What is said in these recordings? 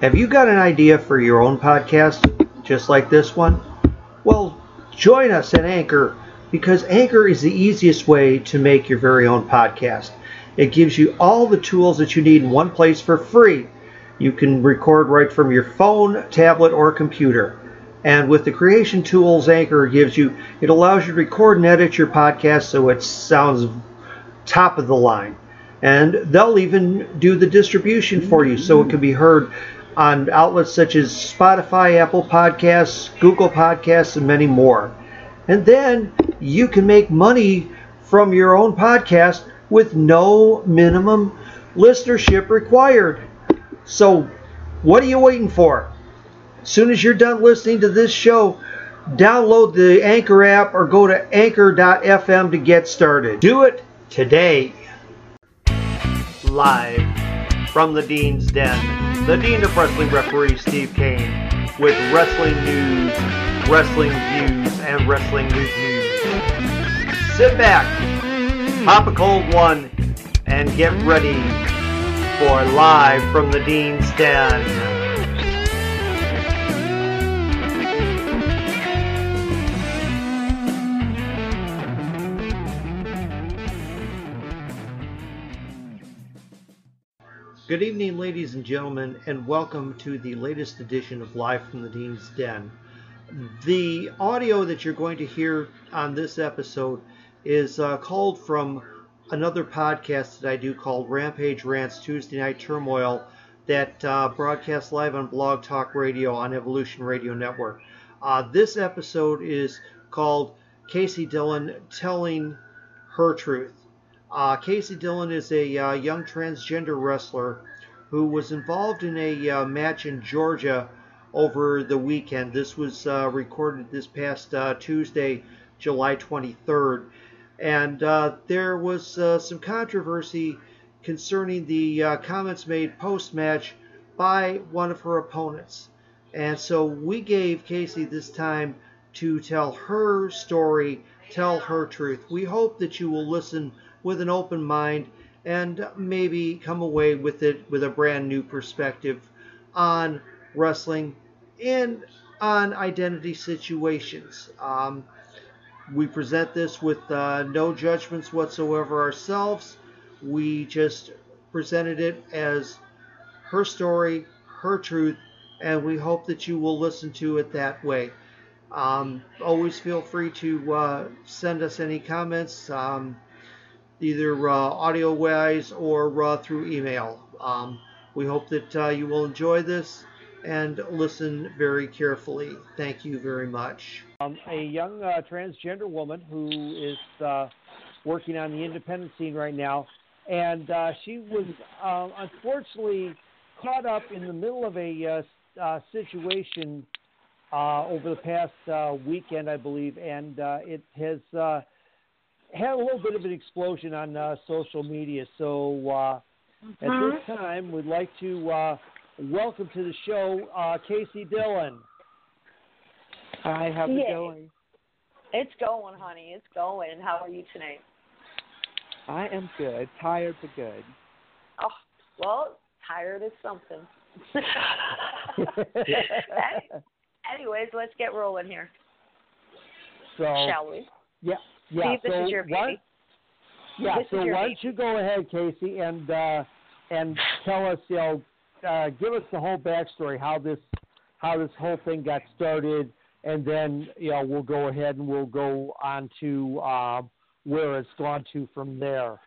Have you got an idea for your own podcast, just like this one? Well, join us at Anchor because Anchor is the easiest way to make your very own podcast. It gives you all the tools that you need in one place for free. You can record right from your phone, tablet, or computer. And with the creation tools Anchor gives you, it allows you to record and edit your podcast so it sounds top of the line. And they'll even do the distribution for you so it can be heard on outlets such as Spotify, Apple Podcasts, Google Podcasts, and many more. And then you can make money from your own podcast with no minimum listenership required. So, what are you waiting for? As soon as you're done listening to this show, download the Anchor app or go to anchor.fm to get started. Do it today. Live from the Dean's Den, the Dean of Wrestling referee Steve Kane with wrestling news, wrestling views, and wrestling reviews. Sit back, pop a cold one, and get ready for Live from the Dean's Den. Good evening, ladies and gentlemen, and welcome to the latest edition of Live from the Dean's Den. The audio that you're going to hear on this episode is uh, called from another podcast that I do called Rampage Rants Tuesday Night Turmoil that uh, broadcasts live on Blog Talk Radio on Evolution Radio Network. Uh, this episode is called Kaci Dillon Telling Her Truth. Uh, Kaci Dillon is a uh, young transgender wrestler who was involved in a uh, match in Georgia over the weekend. This was uh, recorded this past uh, Tuesday, July 23rd. And uh, there was some controversy concerning the comments made post match by one of her opponents. And so we gave Kaci this time to tell her story, tell her truth. We hope that you will listen with an open mind and maybe come away with it with a brand new perspective on wrestling and on identity situations. Um, we present this with uh, no judgments whatsoever ourselves. We just presented it as her story, her truth, and we hope that you will listen to it that way. Um, always feel free to uh, send us any comments. Um, either uh, audio wise or uh, through email. Um, we hope that uh, you will enjoy this and listen very carefully. Thank you very much. Um, a young uh, transgender woman who is uh, working on the independent scene right now, and uh, she was um, unfortunately caught up in the middle of a situation over the past weekend, I believe, and it has had a little bit of an explosion on uh, social media. So uh, mm-hmm. at this time, we'd like to uh, welcome to the show uh, Kaci Dillon. Hi, how's yeah. it going? It's going, honey. It's going. How are you tonight? I am good. Tired but good. Oh, well, tired is something. Anyways, let's get rolling here. So, shall we? Yeah. Yeah. Steve, so why, yeah. This so why don't you go ahead, Kaci, and uh, and tell us, you know, uh, give us the whole backstory, how this how this whole thing got started, and then you know we'll go ahead and we'll go on to uh, where it's gone to from there.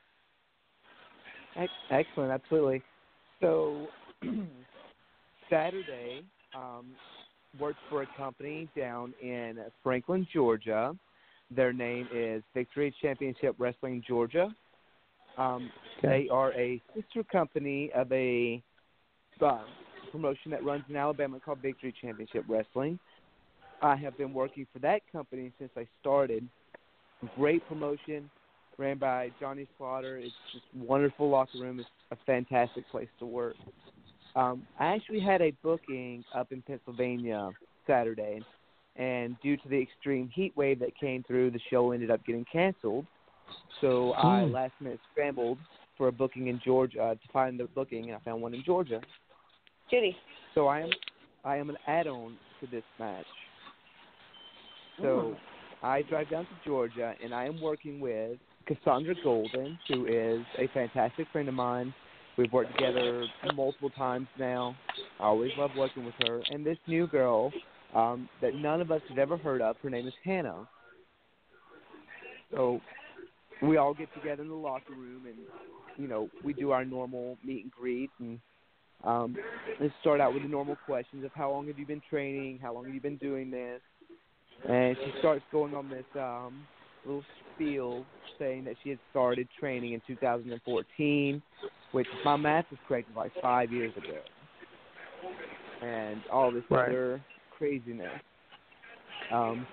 Excellent, absolutely. So Saturday, um, worked for a company down in Franklin, Georgia their name is Victory Championship Wrestling Georgia. Um, okay. They are a sister company of a uh, promotion that runs in Alabama called Victory Championship Wrestling. I have been working for that company since I started. Great promotion, ran by Johnny Slaughter. It's just wonderful locker room. It's a fantastic place to work. Um, I actually had a booking up in Pennsylvania Saturday, and due to the extreme heat wave that came through, the show ended up getting canceled. So mm. I last minute scrambled for a booking in Georgia uh, to find the booking, and I found one in Georgia. Judy. So I am I am an add-on to this match. So I drive down to Georgia, and I am working with Cassandra Golden, who is a fantastic friend of mine. We've worked together multiple times now. I always love working with her. And this new girl um, that none of us had ever heard of, her name is Hannah. So we all get together in the locker room, and you know we do our normal meet and greet, and um, let's start out with the normal questions of how long have you been training, how long have you been doing this, and she starts going on this um, little spiel saying that she had started training in 2014, which if my math is correct, was like five years ago, and all this Right. other craziness. Um,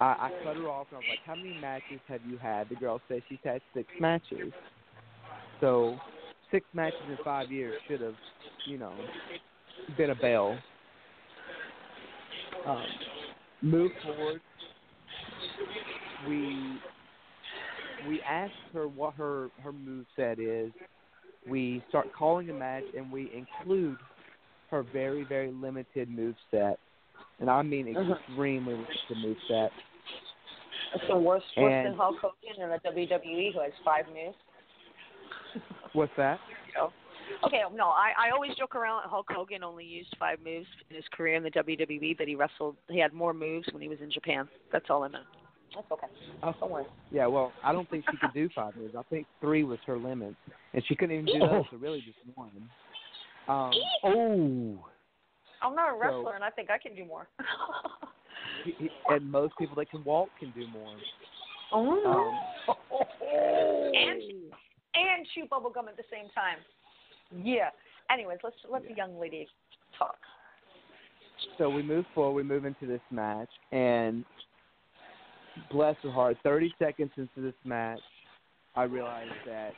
I, I cut her off and I was like, "How many matches have you had?" The girl said she's had six matches. So, six matches in five years should have, you know, been a bell. Um, move forward. We we asked her what her her move set is. We start calling a match and we include her very very limited move set, and I mean Mhm. extremely to move set. It's the worst, worse than And- Hulk Hogan in the WWE, who has five moves. What's that? Okay, no, I, I always joke around that Hulk Hogan only used five moves in his career in the WWE, but he wrestled, he had more moves when he was in Japan. That's all I meant. That's okay. Oh, Don't worry. Yeah, well, I don't think she could do five moves. I think three was her limit, and she couldn't even do those. So really, just one. Um, Oh, I'm not a So- wrestler, and I think I can do more. and most people that can walk can do more. oh. Um, and and chew bubble gum at the same time. Yeah. Anyways, let's let the young lady talk. so we move forward. We move into this match, and bless her heart, 30 seconds into this match, I realized that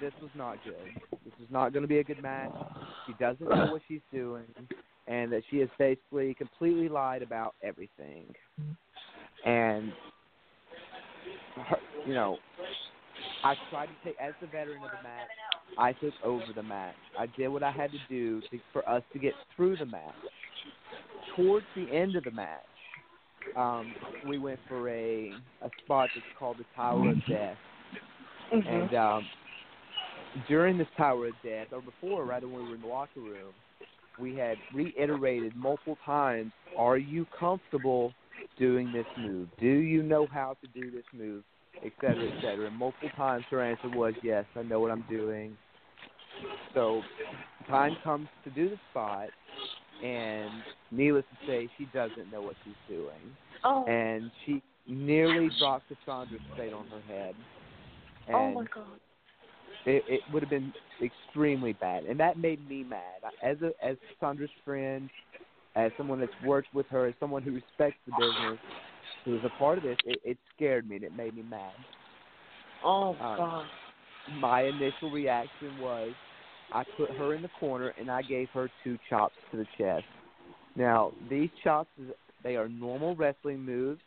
this was not good. This is not going to be a good match. She doesn't know what she's doing, and that she has basically completely lied about everything. And her, you know, I tried to take as the veteran of the match. I took over the match. I did what I had to do to, for us to get through the match. Towards the end of the match, um, we went for a a spot that's called the Tower of Death. And um, during this Tower of Death, or before, rather, when we were in the locker room, we had reiterated multiple times, "Are you comfortable doing this move? Do you know how to do this move?" Et cetera, et cetera. And multiple times, her answer was, "Yes, I know what I'm doing." So, time comes to do the spot, and needless to say, she doesn't know what she's doing oh. and she nearly dropped Cassandra's spade on her head. And oh my god. It, it would have been extremely bad, and that made me mad. As a as Sandra's friend, as someone that's worked with her, as someone who respects the business, who is a part of this, it, it scared me and it made me mad. Oh Um, god. My initial reaction was, I put her in the corner and I gave her two chops to the chest. Now these chops, they are normal wrestling moves.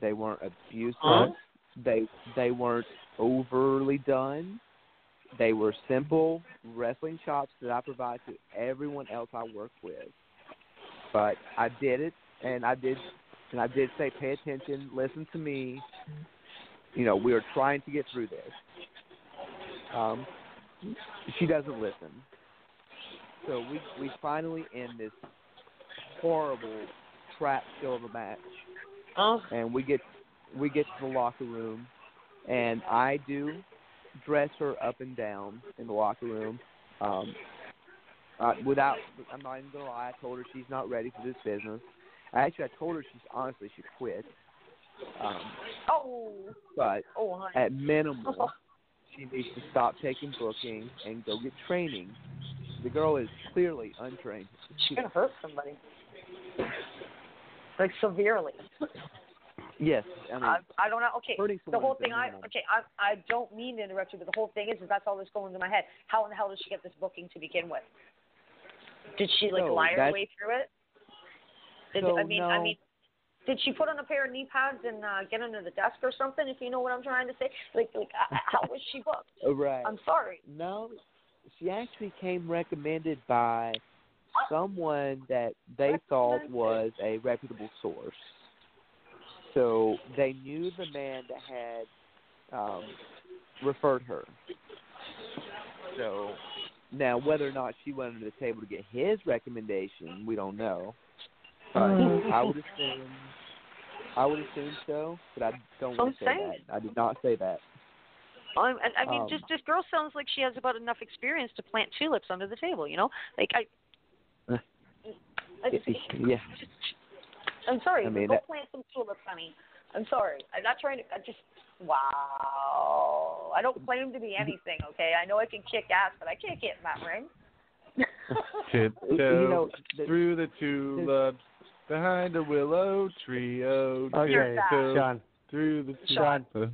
They weren't abusive. Huh? They they weren't overly done. They were simple wrestling chops that I provide to everyone else I work with. But I did it, and I did, and I did say, pay attention, listen to me. You know, we are trying to get through this. Um, she doesn't listen. So we we finally end this horrible trap show of a match Oh. and we get we get to the locker room and I do dress her up and down in the locker room. Um uh, without I'm not even gonna lie, I told her she's not ready for this business. Actually I told her she's honestly should quit. Um Oh. but Oh, honey. at minimal she needs to stop taking booking and go get training. The girl is clearly untrained. She's gonna hurt somebody. Like severely. Yes, I mean I, I don't know. Okay, the whole thing. I okay. I I don't mean to interrupt you, but the whole thing is, is that's all that's going through my head. How in the hell did she get this booking to begin with? Did she like So, lie her way through it? Did, So, I mean, I mean, did she put on a pair of knee pads and uh, get under the desk or something? If you know what I'm trying to say, like, like how was she booked? Oh, right. I'm sorry. No, she actually came recommended by someone that they thought was a reputable source. So they knew the man that had um, referred her. So now, whether or not she went under the table to get his recommendation, we don't know. But I would assume, I would assume so, but I don't want to say saying. that. I did not say that. Um, and, I mean, Um, just this girl sounds like she has about enough experience to plant tulips under the table. You know, like I. Uh, I yeah. I'm sorry. I mean, go that- plant some tulips, honey. I'm sorry. I'm not trying to. I just. Wow. I don't claim to be anything. Okay. I know I can kick ass, but I can't get in that ring. Tiptoe You know, through the tulips behind a willow tree. Oh, Okay, tiptoe Sean, through the Sean, tulips.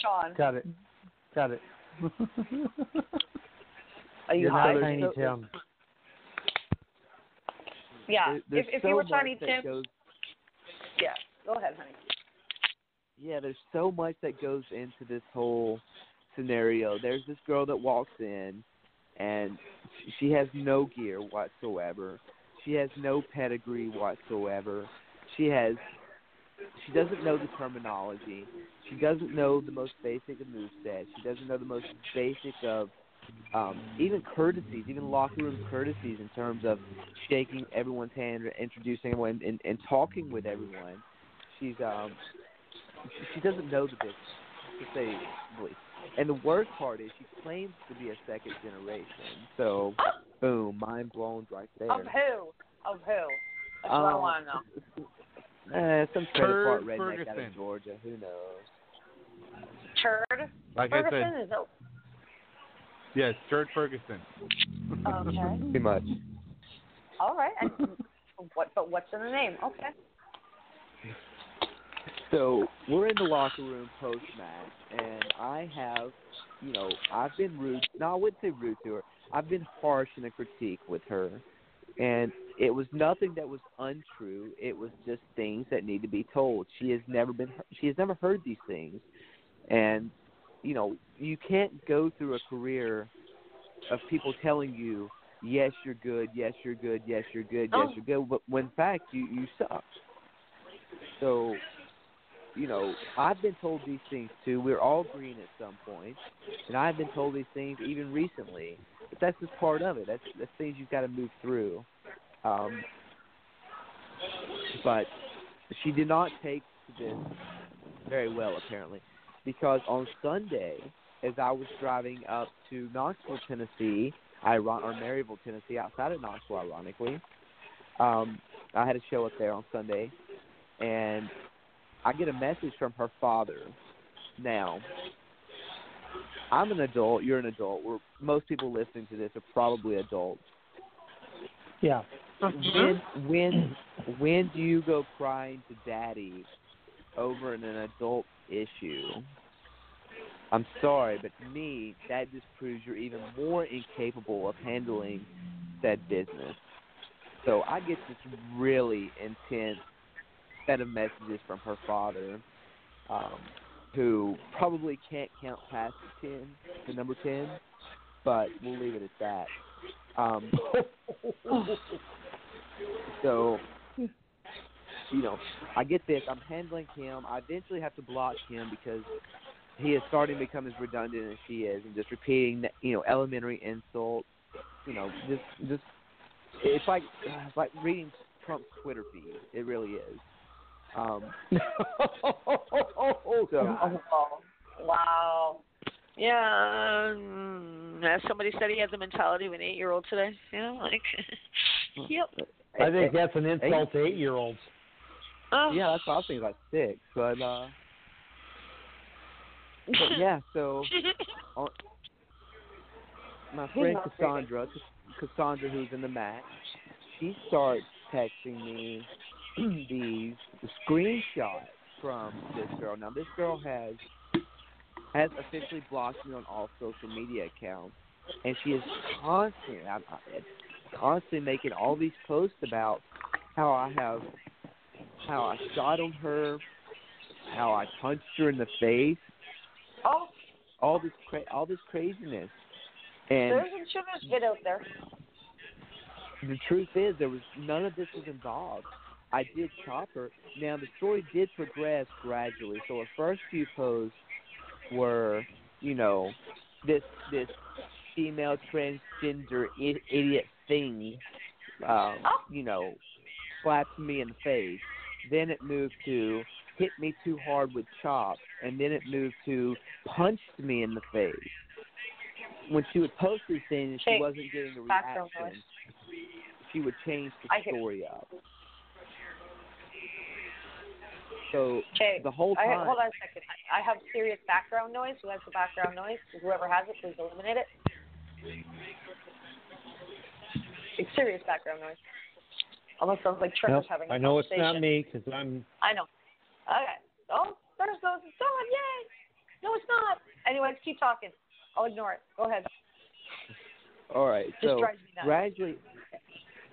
Sean, got it, got it. are you You're high? Tiny Tim. Yeah. There- there's If if so you were Tiny Tim, goes- yeah. Go ahead, honey. yeah, there's so much that goes into this whole scenario. There's this girl that walks in, and sh- she has no gear whatsoever. She has no pedigree whatsoever. She has, she doesn't know the terminology. She doesn't know the most basic of movesets. She doesn't know the most basic of um, even courtesies, even locker room courtesies in terms of shaking everyone's hand, introducing everyone, and, and talking with everyone. She's um, she, she doesn't know the business, to say the least. And the worst part is she claims to be a second generation. So, boom, mind blown right there. Of who? Of who? That's what I Um, want to know. Eh, some trailer park Turd redneck out of Georgia. Who knows? Turd. Like I Ferguson said, is that yes, Turd Ferguson. okay? Pretty much. All right. And what? But what's in the name? Okay. So we're in the locker room post match, and I have, you know, I've been rude. No, I wouldn't say rude to her. I've been harsh in the critique with her, and it was nothing that was untrue. It was just things that need to be told. She has never been. She has never heard these things, and you know, you can't go through a career of people telling you, yes, you're good, yes, you're good, yes, you're good, yes, Oh. you're good, but when in fact you you suck. So you know, I've been told these things too. We're all green at some point, and I've been told these things even recently. But that's just part of it. That's that's things you've got to move through. Um, but she did not take this very well, apparently, because on Sunday, as I was driving up to Knoxville, Tennessee, iron- or Maryville, Tennessee, outside of Knoxville, ironically, um, I had a show up there on Sunday, and I get a message from her father. Now, I'm an adult. You're an adult. We're, most people listening to this are probably adults. Yeah. Mm-hmm. When when when do you go crying to daddy over an adult issue? I'm sorry, but to me, that just proves you're even more incapable of handling that business. So I get this really intense set of messages from her father, um, who probably can't count past ten, the number ten, but we'll leave it at that. Um, so, you know, I get this. I'm handling him. I eventually have to block him because he is starting to become as redundant as she is, and just repeating, you know, elementary insults. You know, just just it's like it's like reading Trump's Twitter feed. It really is. Um, oh, So- Oh, wow. Yeah. Um, as somebody said, he had the mentality of an eight-year-old today. You know, like. yep. I think that's an insult to eight-year-olds. Oh. yeah, that's what I was thinking about six, but uh, but yeah. So my friend Cassandra, Cassandra, who's in the match, she starts texting me these screenshots from this girl. Now, this girl has has officially blocked me on all social media accounts, and she is constantly, I'm, I- constantly making all these posts about how I have, how I shot on her, how I punched her in the face, Oh, all this cra- all this craziness, and there's some sugars get out there. the truth is there was none of this was involved. I did Chopper. Now the story did progress gradually. So the first few posts were, you know, this this female transgender I- idiot thing, um, you know, slapped me in the face. Then it moved to hit me too hard with chop, and then it moved to punched me in the face. When she would post these things, she wasn't getting a Background reaction. She would change the story up. So Okay. the whole I, time, hold on a second. I, I have serious background noise. Who has the background noise? Whoever has it, please eliminate it. It's serious background noise. Almost sounds like Trevor's Nope, having a I know it's not me because I'm. I know. Okay. Oh, there's those. It's on. Yay. No, it's not. Anyways, keep talking. I'll ignore it. Go ahead. all right. Just So drives gradually,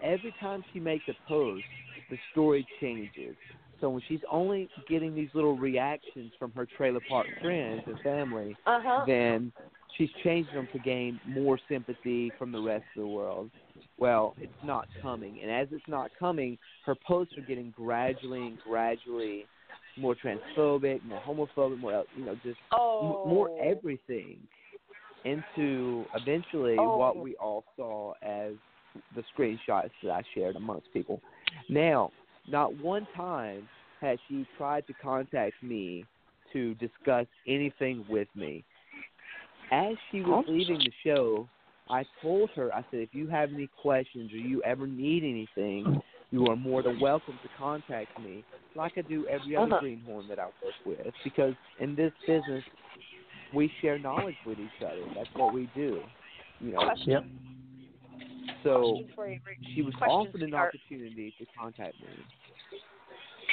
every time she makes a post, the story changes. So when she's only getting these little reactions from her trailer park friends and family, Uh huh. then she's changing them to gain more sympathy from the rest of the world. Well, it's not coming, and as it's not coming, her posts are getting gradually and gradually more transphobic, more homophobic, more you know, just Oh. m- more everything into eventually Oh. what we all saw as the screenshots that I shared amongst people. Now, not one time has she tried to contact me to discuss anything with me. As she was leaving the show, I told her, I said, if you have any questions or you ever need anything, you are more than welcome to contact me, like I do every other Uh-huh. greenhorn that I work with. Because in this business, we share knowledge with each other. That's what we do. You know, Question. Yep. so you. She was Question, offered an opportunity to contact me,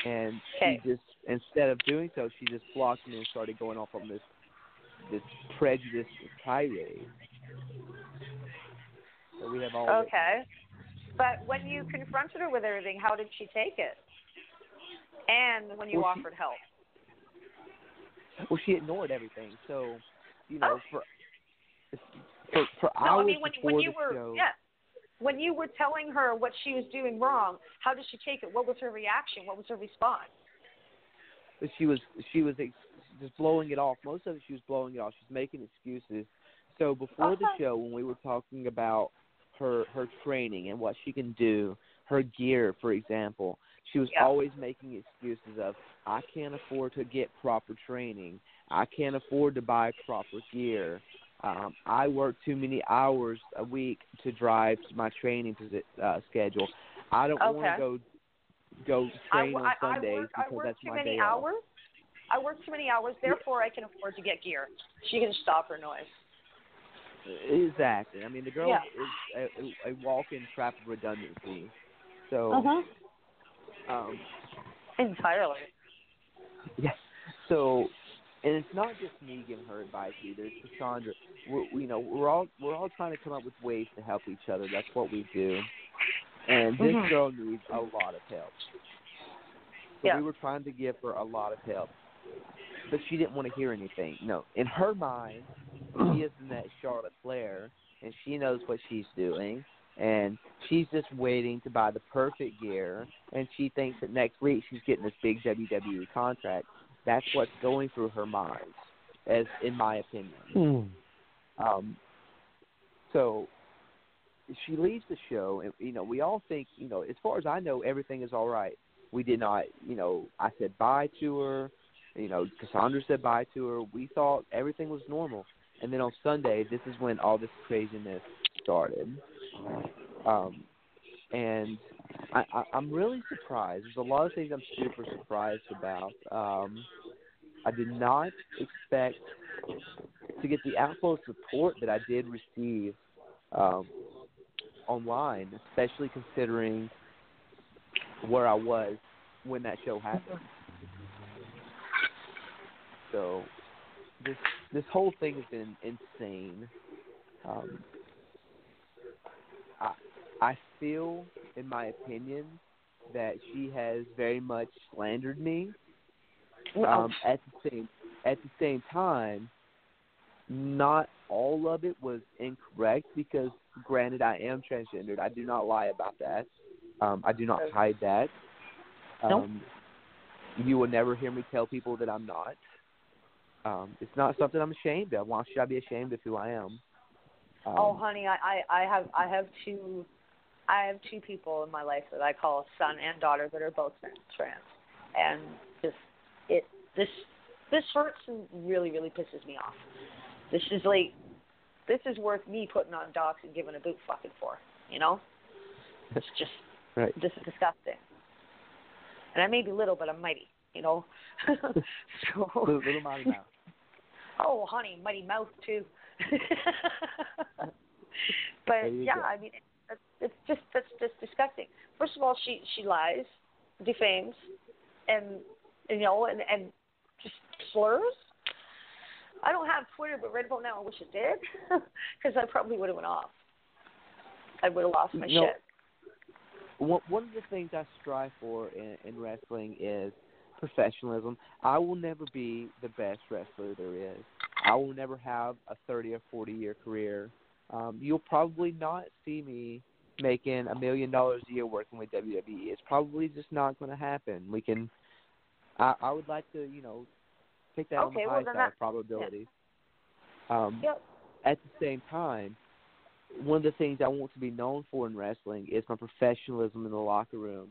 and Okay. she just instead of doing so, she just blocked me and started going off on this this prejudice tirade. So we have all this- Okay. But when you confronted her with everything, how did she take it? And when you Well, she- offered help. Well, she ignored everything. So, you know, Oh. for for for No, hours I mean when before when you the were show, yeah. When you were telling her what she was doing wrong, how did she take it? What was her reaction? What was her response? she was she was ex- just blowing it off. Most of it, she was blowing it off. She's making excuses. So before the uh-huh. show, when we were talking about her her training and what she can do, her gear, for example, she was Yeah. always making excuses of I can't afford to get proper training. I can't afford to buy proper gear. Um, I work too many hours a week to drive my training uh, schedule. I don't want to go go I, train wo- on I, I Sundays work, I because work that's my day off. I work too many hours, therefore I can afford to get gear. She can stop her noise. Exactly. I mean, the girl Yeah. is a, a, walk-in trap of redundancy. So, Uh-huh. um, Entirely. yeah. So, and it's not just me giving her advice either. It's Cassandra. We're, you know, we're all we're all trying to come up with ways to help each other. That's what we do. And this Mhm. girl needs a lot of help. So Yeah. we were trying to give her a lot of help, but she didn't want to hear anything. No, in her mind, she isn't that Charlotte Flair, and she knows what she's doing, and she's just waiting to buy the perfect gear, and she thinks that next week she's getting this big WWE contract. That's what's going through her mind, as in my opinion. Hmm. Um, so she leaves the show, and you know we all think, you know, as far as I know, everything is all right. We did not, you know, I said bye to her. You know, Cassandra said bye to her. We thought everything was normal, and then on Sunday, this is when all this craziness started. Um, and I, I, I'm really surprised. There's a lot of things I'm super surprised about. Um, I did not expect to get the outflow support that I did receive um, online, especially considering where I was when that show happened. So this this whole thing has been insane. Um, I I feel, in my opinion, that she has very much slandered me. Um, at the same at the same time, not all of it was incorrect because, granted, I am transgendered. I do not lie about that. Um, I do not hide that. Nope. Um, you will never hear me tell people that I'm not. Um, it's not something I'm ashamed of. Why should I be ashamed of who I am? Um, oh, honey, I, I, I have I have two I have two people in my life that I call son and daughter that are both trans, and just it this this hurts and really really pisses me off. This is like this is worth me putting on docs and giving a boot fucking for, you know. It's just Right. this is disgusting. And I may be little, but I'm mighty, you know. so little, little mighty mouse. Oh, honey, mighty mouth too. But yeah, go. I mean, it's, just that's just disgusting. First of all, she she lies, defames, and you know, and and just slurs. I don't have Twitter, but right about now, I wish it did, because I probably would have went off. I would have lost my No. shit. one one of the things I strive for in, in wrestling is professionalism. I will never be the best wrestler there is. I will never have a 30 or 40 year career. Um, you'll probably not see me making a million dollars a year working with WWE. It's probably just not going to happen. We can. I, I would like to, you know, take that on the well, high side that- of probability. Um, Yep. at the same time, one of the things I want to be known for in wrestling is my professionalism in the locker room.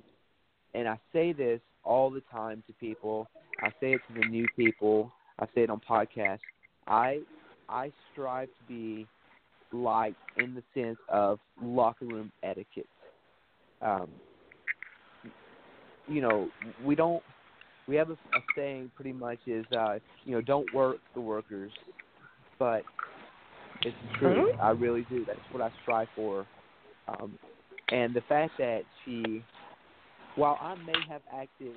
And I say this all the time to people. I say it to the new people. I say it on podcasts. I I strive to be liked in the sense of locker room etiquette. Um, you know, we don't. We have a, a saying pretty much is, uh, you know, don't work the workers, but it's true. I really do. That's what I strive for. Um, and the fact that she, while I may have acted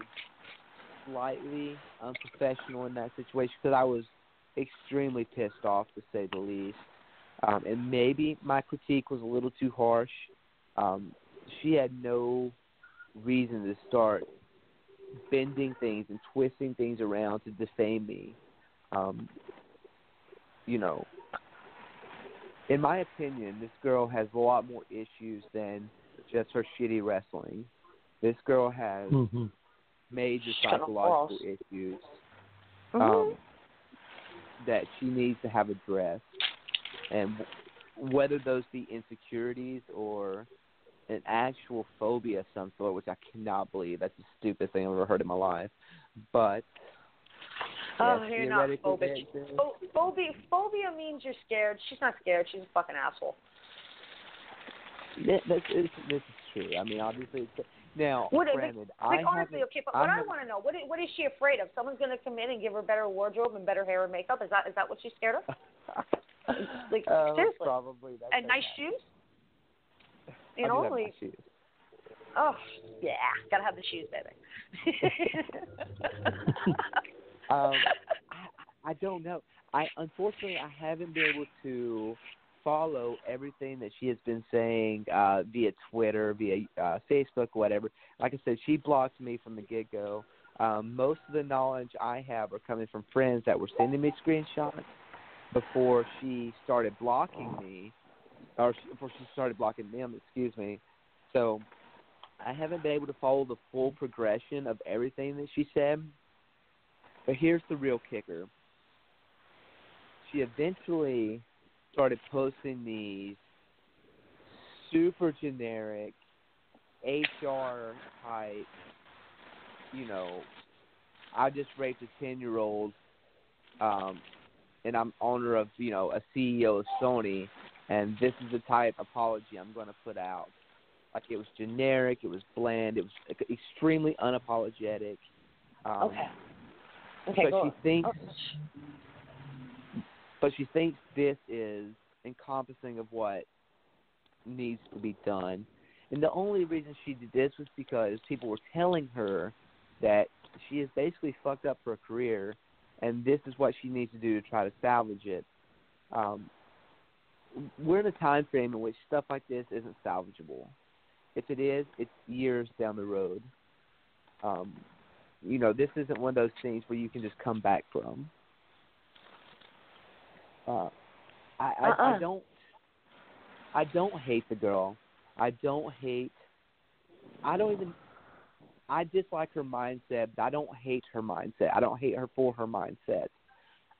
slightly unprofessional in that situation, because I was extremely pissed off to say the least, um, and maybe my critique was a little too harsh. Um, she had no reason to start bending things and twisting things around to defame me. Um, you know, in my opinion, this girl has a lot more issues than just her shitty wrestling. This girl has Mm-hmm. major Shut up, psychological boss. issues Mhm. um, that she needs to have addressed, and whether those be insecurities or an actual phobia of some sort, which I cannot believe. That's the stupidest thing I've ever heard in my life. But Oh, yes, you're not phobic. there- phobia phobia means you're scared. She's not scared. She's a fucking asshole. Yeah, this is this is true. I mean, obviously, it's, now What- granted, Like I honestly, okay, but I what I, haven't- want to know, what is, what is she afraid of? Someone's going to come in and give her better wardrobe and better hair and makeup. Is that is that what she's scared of? Like, uh, seriously. probably that and nice happen. shoes? I You do know, like nice shoes. oh yeah, gotta have the shoes, baby. Um, I, I don't know. I unfortunately I haven't been able to follow everything that she has been saying uh, via Twitter, via uh, Facebook, whatever. Like I said, she blocked me from the get go. Um, most of the knowledge I have are coming from friends that were sending me screenshots before she started blocking me, or before she started blocking them. Excuse me. So I haven't been able to follow the full progression of everything that she said. But here's the real kicker. She eventually started posting these super generic HR type, you know, I just raped a 10 year old, um, and I'm owner of, you know, a CEO of Sony, and this is the type apology I'm going to put out. Like it was generic, it was bland, it was extremely unapologetic. Um, okay. Okay, but go she thinks Oh. but she thinks this is encompassing of what needs to be done. And the only reason she did this was because people were telling her that she has basically fucked up her career, and this is what she needs to do to try to salvage it. Um, we're in a time frame in which stuff like this isn't salvageable. If it is, it's years down the road. Um, you know, this isn't one of those things where you can just come back from. Uh, I, I, Uh-uh. I don't. I don't hate the girl. I don't hate. I don't even. I dislike her mindset, but I don't hate her mindset. I don't hate her for her mindset.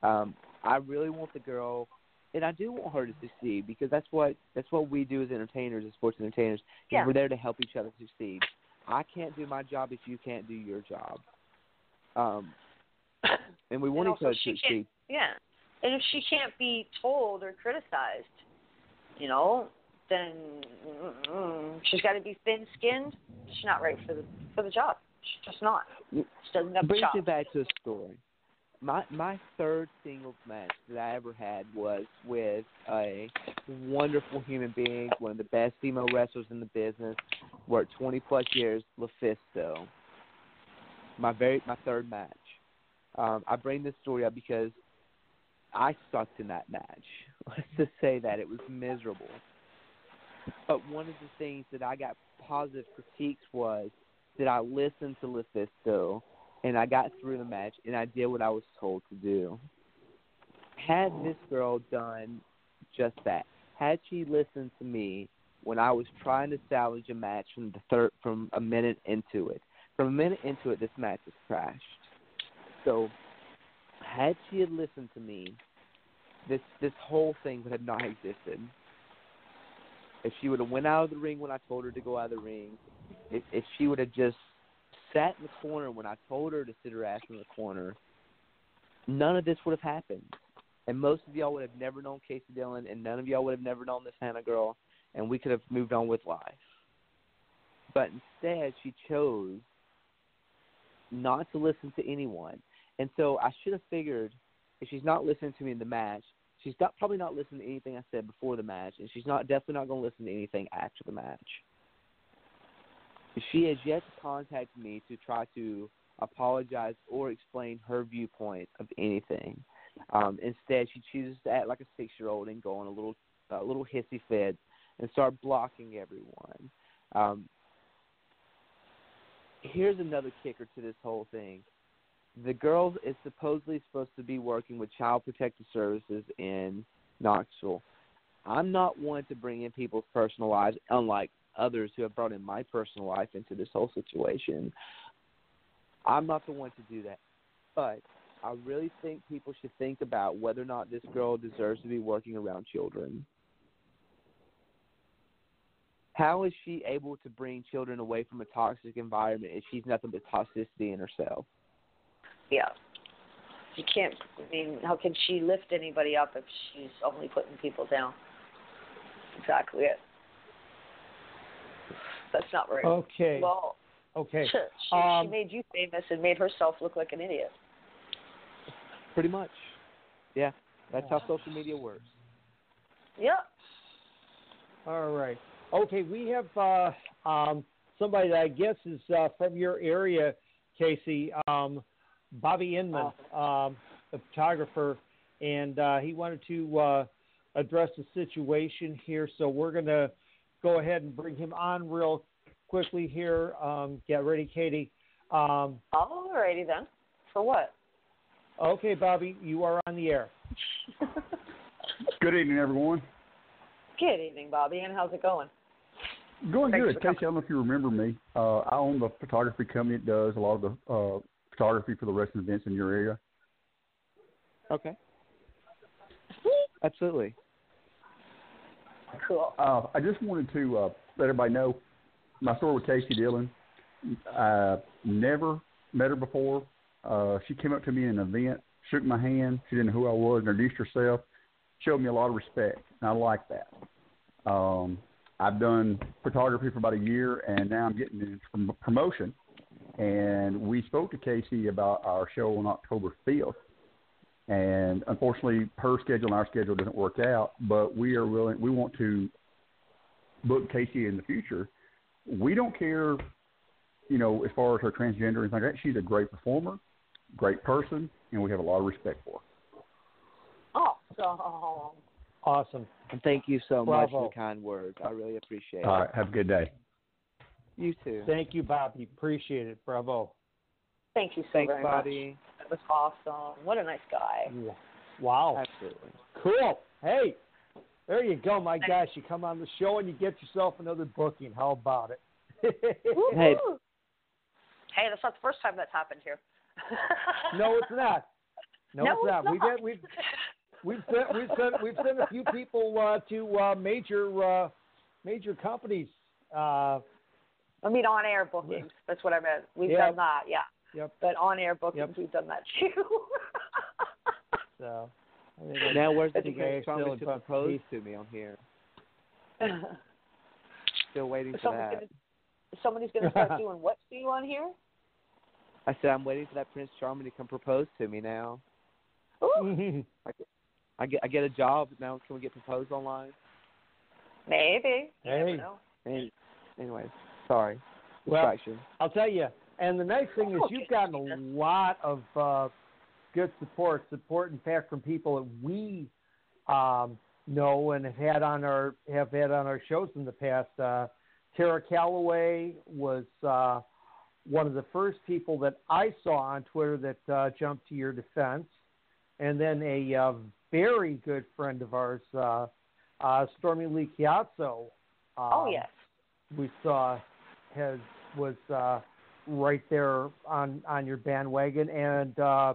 Um, I really want the girl, and I do want her to succeed because that's what that's what we do as entertainers, as sports entertainers. Yeah. We're there to help each other succeed. I can't do my job if you can't do your job. Um, and we want And each other to succeed. Yeah. And if she can't be told or criticized, you know, then mm, she's got to be thin-skinned. She's not right for the for the job. She's just not. She doesn't have the brings it back to a story. My my third singles match that I ever had was with a wonderful human being, one of the best female wrestlers in the business, worked twenty plus years, LuFisto. My very my third match. Um, I bring this story up because I sucked in that match. Let's just say that it was miserable. But one of the things that I got positive critiques was that I listened to LuFisto and I got through the match and I did what I was told to do. Had this girl done just that, had she listened to me when I was trying to salvage a match from the third from a minute into it, from a minute into it, this match was crashed. So, had she had listened to me, this this whole thing would have not existed. If she would have went out of the ring when I told her to go out of the ring, if if she would have just sat in the corner when I told her to sit her ass in the corner, none of this would have happened. And most of y'all would have never known Kaci Dillon, and none of y'all would have never known this Hannah girl, and we could have moved on with life. But instead, she chose not to listen to anyone. And so I should have figured if she's not listening to me in the match, she's not, probably not listening to anything I said before the match, and she's not definitely not going to listen to anything after the match. She has yet to contact me to try to apologize or explain her viewpoint of anything. Um, instead, she chooses to act like a six-year-old and go on a little, a little hissy fit and start blocking everyone. Um, here's another kicker to this whole thing: the girl is supposedly supposed to be working with Child Protective Services in Knoxville. I'm not one to bring in people's personal lives, unlike others who have brought in my personal life into this whole situation. I'm not the one to do that. But I really think people should think about whether or not this girl deserves to be working around children. How is she able to bring children away from a toxic environment if she's nothing but toxicity in herself? Yeah. You can't. I mean, how can she lift anybody up if she's only putting people down? Exactly it. That's not right. Okay. Well, Okay. she, she Um, made you famous and made herself look like an idiot. Pretty much. Yeah, that's how social media works. Yep. All right. Okay, we have uh, um, somebody that I guess is uh, from your area, Kaci. Um, Bobby Inman, um, a photographer, and uh, he wanted to uh, address the situation here. So we're going to go ahead and bring him on real quickly here. Um, get ready, Katie. Um, Alrighty then. For what? okay, Bobby, you are on the air. Good evening, everyone. Good evening, Bobby, and how's it going? Going Thanks good. for Kaci, I don't know if you remember me. Uh, I own the photography company that does a lot of the uh, photography for the wrestling events in your area. Okay. Absolutely. Cool. Uh, I just wanted to uh, let everybody know my story with Kaci Dillon. I never met her before. Uh, she came up to me in an event, shook my hand. She didn't know who I was, introduced herself, showed me a lot of respect, and I like that. Um, I've done photography for about a year, and now I'm getting into promotion. And we spoke to Kaci about our show on October 5th. And unfortunately, her schedule and our schedule doesn't work out. But we are willing. We want to book Kaci in the future. We don't care, you know, as far as her transgender and things like that. She's a great performer, great person, and we have a lot of respect for her. Oh, so Awesome. And thank you so much for the kind words. I really appreciate All it. All right. Have a good day. You too. Thank you, Bobby. Appreciate it. Bravo. thank you so Thanks, very Bobby. much. That was awesome. What a nice guy. Yeah. Wow. Absolutely. Cool. Hey, there you go. My gosh, you come on the show and you get yourself another booking. How about it? Hey. Hey, that's not the first time that's happened here. no, it's not. No, No, it's not. it's We've had, we've we've sent we've sent we've sent a few people uh, to uh, major uh, major companies. I mean, on air bookings. That's what I meant. We've Yep. done that, yeah. Yep. But on air bookings, Yep. we've done that too. so I think it's- Now where's the I think I Prince Charming still to propose to me on here? Still waiting for Someone's that. gonna, somebody's going to start doing what to you on here? I said I'm waiting for that Prince Charming to come propose to me now. Ooh, I get I get a job now. Can we get proposed online? maybe. You never Hey. know. And anyways, sorry. well, Distraction. I'll tell you. And the nice thing is, Oh, you've gotten a lot of uh, good support. Support, in fact, from people that we um, know and have had on our have had on our shows in the past. Uh, Tara Calloway was uh, one of the first people that I saw on Twitter that uh, jumped to your defense, and then a uh, very good friend of ours, uh, uh, Stormy Lee Chiazzo. Um, oh, yes. we saw has was uh, right there on on your bandwagon, and uh,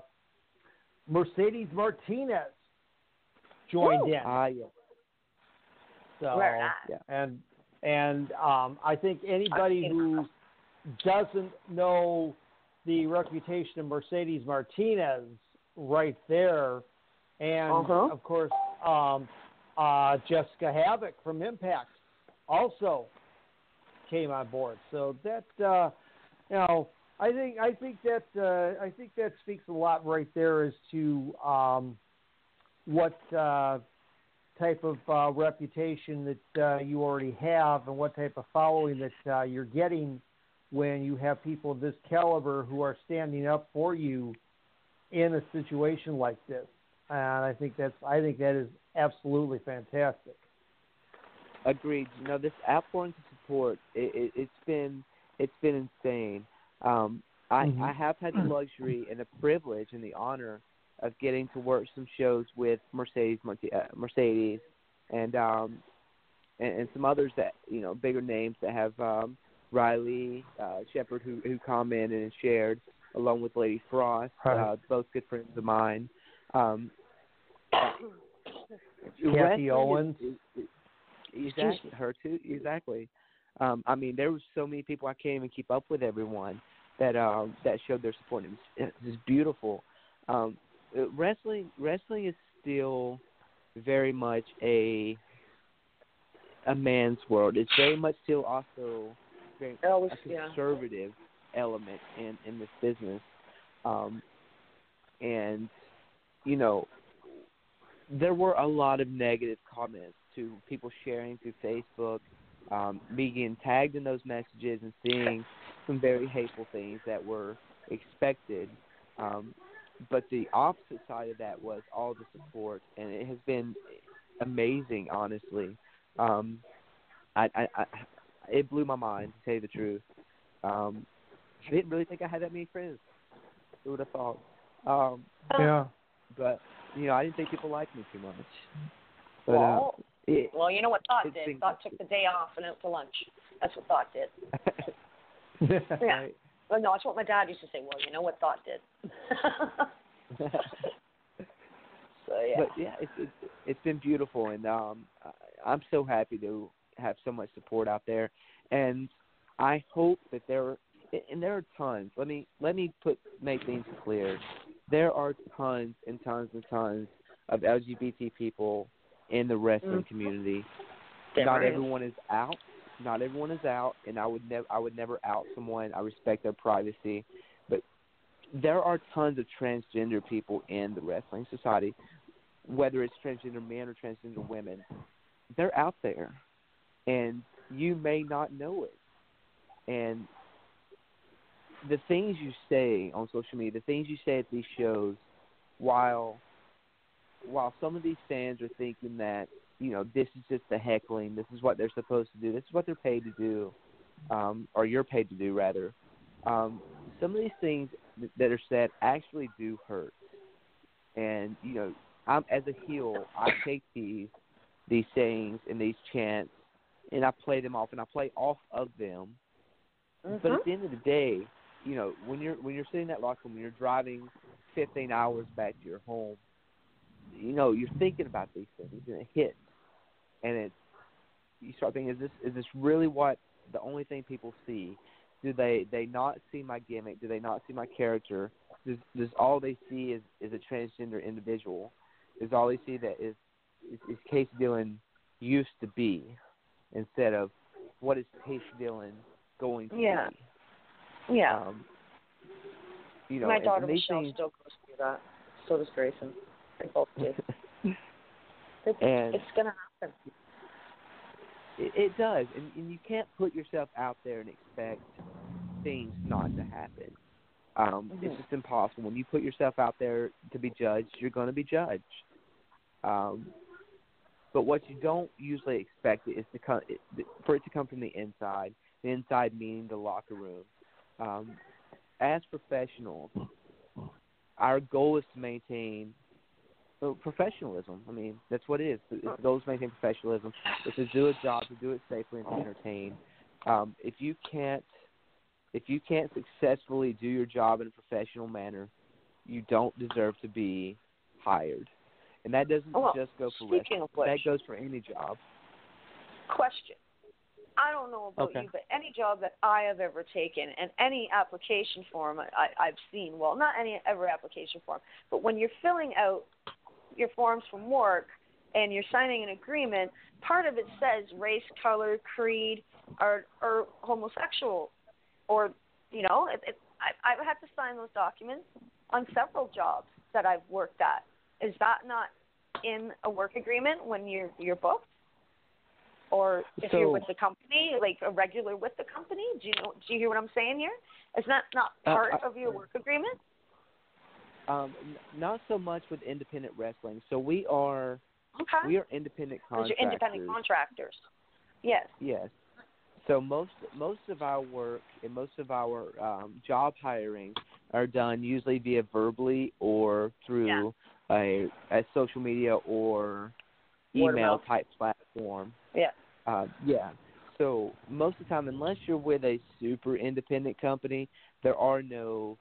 Mercedes Martinez joined in. Ah, yeah. So and and um, I think anybody I've seen her. who doesn't know the reputation of Mercedes Martinez right there, and Uh-huh. of course um, uh, Jessicka Havok from Impact also came on board. So that uh, you know, I think I think that uh, I think that speaks a lot right there as to um, what uh, type of uh, reputation that uh, you already have and what type of following that uh, you're getting when you have people of this caliber who are standing up for you in a situation like this. And I think that's I think that is absolutely fantastic. Agreed. You know, this of support, it, it, it's been it's been insane. Um, I, Mhm. I have had the luxury and the privilege and the honor of getting to work some shows with Mercedes uh, Mercedes and um and, and some others that you know bigger names that have um Riley uh, Shepard who who commented and shared along with Lady Frost, Right. uh, both good friends of mine. Um, Kathy wrestling is- Owens. is- is- Exactly, her too. Exactly. Um, I mean, there were so many people I can't even keep up with everyone that um, that showed their support. It was, it was beautiful. Um, uh, wrestling wrestling is still very much a a man's world. It's very much still also very always, a yeah. conservative element in in this business. Um, and you know, there were a lot of negative comments to people sharing through Facebook, um, me getting tagged in those messages and seeing some very hateful things that were expected. Um, but the opposite side of that was all the support, and it has been amazing, honestly. Um, I, I, I, it blew my mind to tell you the truth. Um, I didn't really think I had that many friends. Who would have thought? Um, Yeah. but you know, I didn't think people liked me too much. But well, uh, it, well, you know what Thought did? been- Thought took the day off and went to lunch. That's what Thought did. Yeah. right. Well, no, that's what my dad used to say. Well, you know what Thought did. so yeah. But yeah, it's it's it's been beautiful, and um, I- I'm so happy to have so much support out there, and I hope that there and there are tons. Let me let me put make things clear. There are tons and tons and tons of LGBT people in the wrestling Mhm. community. Not everyone is out. Not everyone is out, and I would never I would never out someone. I respect their privacy, but there are tons of transgender people in the wrestling society, whether it's transgender men or transgender women. They're out there, and you may not know it. And the things you say on social media, the things you say at these shows, while while some of these fans are thinking that you know this is just the heckling, this is what they're supposed to do, this is what they're paid to do, um, or you're paid to do rather. Um, some of these things that are said actually do hurt, and you know I'm as a heel, I take these these sayings and these chants, and I play them off, and I play off of them. Mm-hmm. But at the end of the day, you know, when you're when you're sitting in that locker room, when you're driving 15 hours back to your home, you know, you're thinking about these things, and it hits, and it's you start thinking, is this is this really what the only thing people see? Do they they not see my gimmick? Do they not see my character? Does does all they see is is a transgender individual? Is all they see that is is, is Kaci Dillon used to be, instead of what is Case Dillon going to Yeah. be? Yeah. Um, you know, My daughter Michelle things- still goes through that. So does Grayson. They both do. It's, it's gonna happen. It, it does, and, and you can't put yourself out there and expect things not to happen. Um, It's Mhm. just impossible. When you put yourself out there to be judged, you're going to be judged. Um, but what you don't usually expect is to come for it to come from the inside. The inside meaning the locker room. Um, as professionals, our goal is to maintain professionalism. I mean, that's what it is. Goal is maintain professionalism. It's to do a job, to do it safely, and to entertain. Um, if you can't, if you can't successfully do your job in a professional manner, you don't deserve to be hired. And that doesn't Well, just go for speaking of which- that goes for any job. Question. I don't know about Okay. you, but any job that I have ever taken and any application form I, I've seen, well, not any every application form, but when you're filling out your forms from work and you're signing an agreement, part of it says race, color, creed, or or homosexual, or you know, it, it, I, I've had to sign those documents on several jobs that I've worked at. Is that not in a work agreement when you're you're booked? or if you're with the company, like a regular with the company. Do you know? Do you hear what I'm saying here? Is that not Uh, part I- of your work agreement? Um, n- not so much with independent wrestling. So we are Okay. we are independent contractors. you're independent contractors. Yes. Yes. So most most of our work and most of our um, job hiring are done usually via verbally or through a, a social media or email type platform. Yeah. Uh, yeah. So most of the time, unless you're with a super independent company, there are no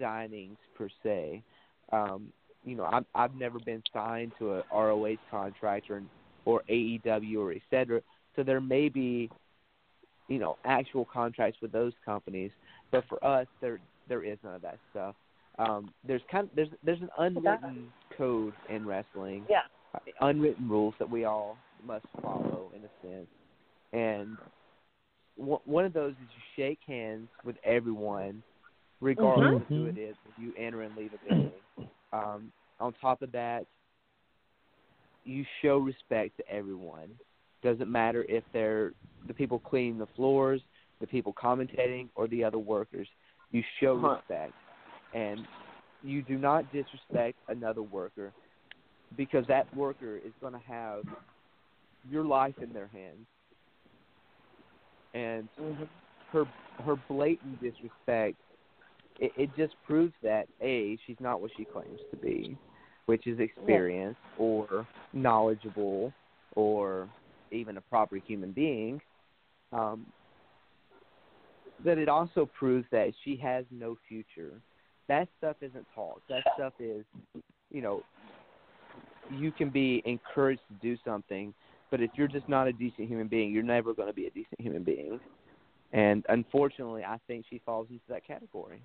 signings per se. Um, you know, I've I've never been signed to a ROH contract or or AEW or et cetera. So there may be, you know, actual contracts with those companies, but for us, there there is none of that stuff. Um, there's kind of, there's there's an unwritten code in wrestling Yeah. unwritten rules that we all must follow in a sense. And one one of those is you shake hands with everyone, regardless of who it is, when you enter and leave a building. Um, on top of that, you show respect to everyone. Doesn't matter if they're the people cleaning the floors, the people commentating, or the other workers. You show Uh-huh. respect, and you do not disrespect another worker because that worker is going to have your life in their hands. And Mm-hmm. her her blatant disrespect, it, it just proves that a she's not what she claims to be, which is experienced or knowledgeable or even a proper human being. Um, that it also proves that she has no future. That stuff isn't taught. That stuff is, you know, you can be encouraged to do something, but if you're just not a decent human being, you're never going to be a decent human being. And unfortunately, I think she falls into that category.